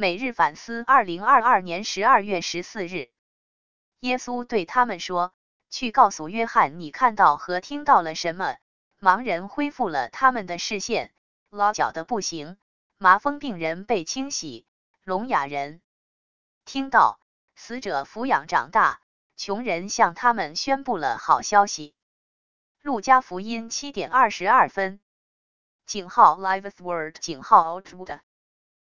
每日反思，二零二二年十二月十四日，耶稣对他们说：“去告诉约翰，你看到和听到了什么？盲人恢复了他们的视线，老脚的不行，麻风病人被清洗，聋哑人听到，死者抚养长大，穷人向他们宣布了好消息。”路加福音七点二十二分。井号 Liveth Word 井号 Outward。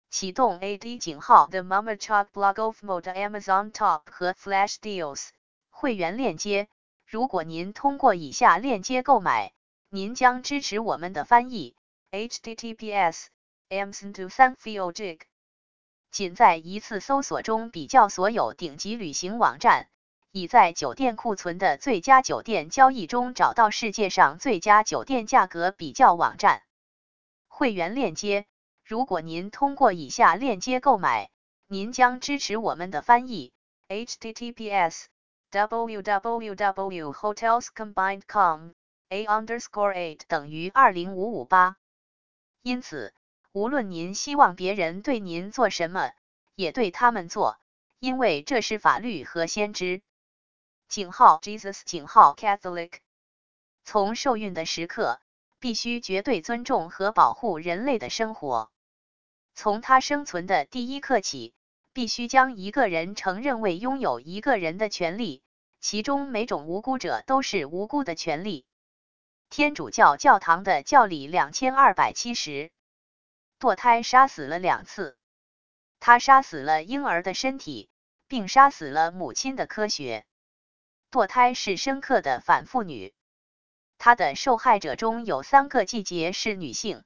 启动 AD 井号 The Mama Chalk Blog of Mode Amazon Top 和 Flash Deals 会员链接。如果您通过以下链接购买，您将支持我们的翻译。https amazon to san feel jig。仅在一次搜索中比较所有顶级旅行网站，已在酒店库存的最佳酒店交易中找到世界上最佳酒店价格比较网站。会员链接。如果您通过以下链接购买，您将支持我们的翻译。https www.hotelscombined.com a underscore eight 等于二零五五八。因此，无论您希望别人对您做什么，也对他们做，因为这是法律和先知。井号 Jesus 井号 Catholic。从受孕的时刻，必须绝对尊重和保护人类的生活。从他生存的第一刻起，必须将一个人承认为拥有一个人的权利，其中每种无辜者都是无辜的权利。天主教教堂的教理两千二百七十，堕胎杀死了两次，他杀死了婴儿的身体，并杀死了母亲的科学。堕胎是深刻的反妇女，他的受害者中有三个季节是女性。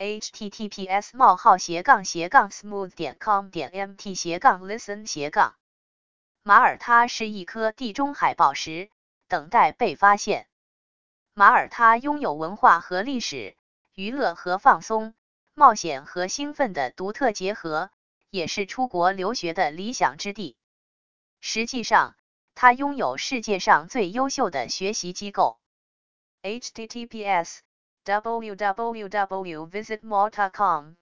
Https: 冒号斜杠斜杠 smooth 点 com 点 mt 斜杠 listen 斜杠马耳他是一颗地中海宝石，等待被发现。马耳他拥有文化和历史、娱乐和放松、冒险和兴奋的独特结合，也是出国留学的理想之地。实际上，它拥有世界上最优秀的学习机构。https www.visitmalta.com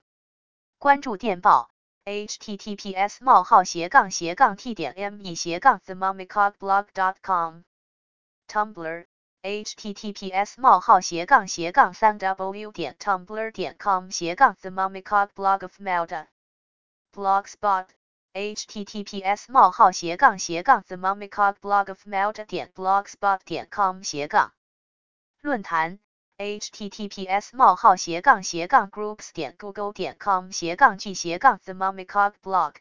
关注电报：https: 冒号斜杠斜杠 t 点 me 斜杠 themomicogblog.com Tumblr: https: 冒号斜杠斜杠三 w 点 tumblr 点 com 斜杠 themomicogblog of Malta Blogspot: https: 冒号斜杠斜杠 themomicogblog of Malta 点 blogspot 点 com 斜杠论坛。Https: 冒号斜杠斜杠 groups 点 google 点 com 斜杠 g 斜杠 the mommycog blog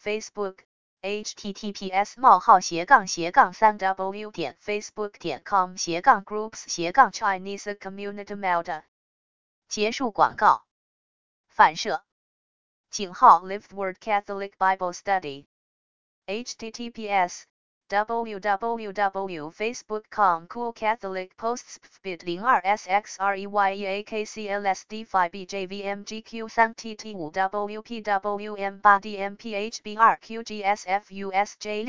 Facebook https: 冒号斜杠斜杠三 w 点 facebook 点 com 斜杠 groups 斜杠 Chinese community Malta 结束广告。反射井号 #liveWordCatholicBibleStudy https www.facebook.com Cool Catholic Posts Bit 零二 SXREYAKCLSD5BJVMGQ3TT WPWM8DMPHBRQGSFUSJ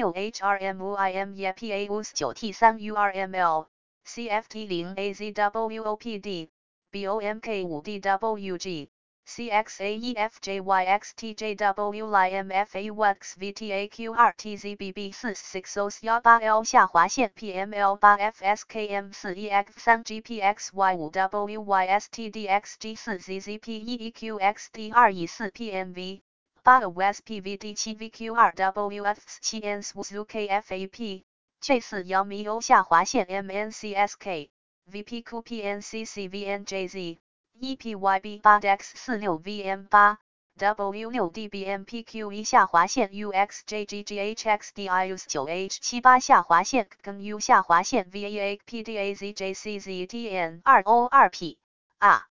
DWG CXAEFJYXTJWLIMFAWXVTAQRTZBB 四 sixos 幺八 L 下划线 PML 八 FSKM 四 EX 三 GPXY 五 WYSTDXG 四 ZZPEEQXD 二 E 四 PMV 八 OSPVD 七 VQRWF 七 N 五 ZUKFAP J 四幺 MIO 下划线 MNCSK VPQPNCCVNJZ EPYB 八 X 四六 VM 八 W 六 DBMPQ 一下划线 UXJGGHXDIUS 九 H 七八下划线跟 U 下划线 VAA PDAZJCZDN 二 O 二 P 啊。